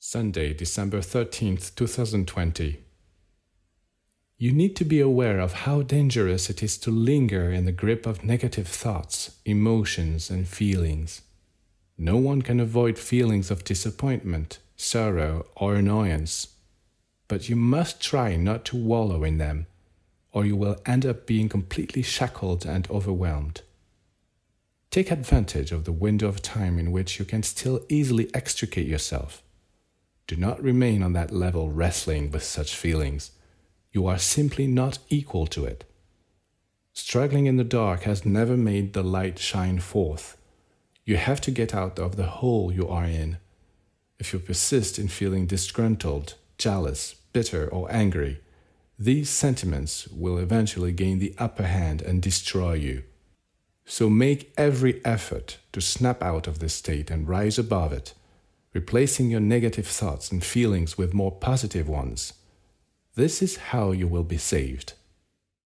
Sunday, December 13th, 2020. You need to be aware of how dangerous it is to linger in the grip of negative thoughts, emotions, and feelings. No one can avoid feelings of disappointment, sorrow, or annoyance, but you must try not to wallow in them, or you will end up being completely shackled and overwhelmed. Take advantage of the window of time in which you can still easily extricate yourself. Do not remain on that level wrestling with such feelings. You are simply not equal to it. Struggling in the dark has never made the light shine forth. You have to get out of the hole you are in. If you persist in feeling disgruntled, jealous, bitter, or angry, these sentiments will eventually gain the upper hand and destroy you. So make every effort to snap out of this state and rise above it replacing your negative thoughts and feelings with more positive ones. This is how you will be saved.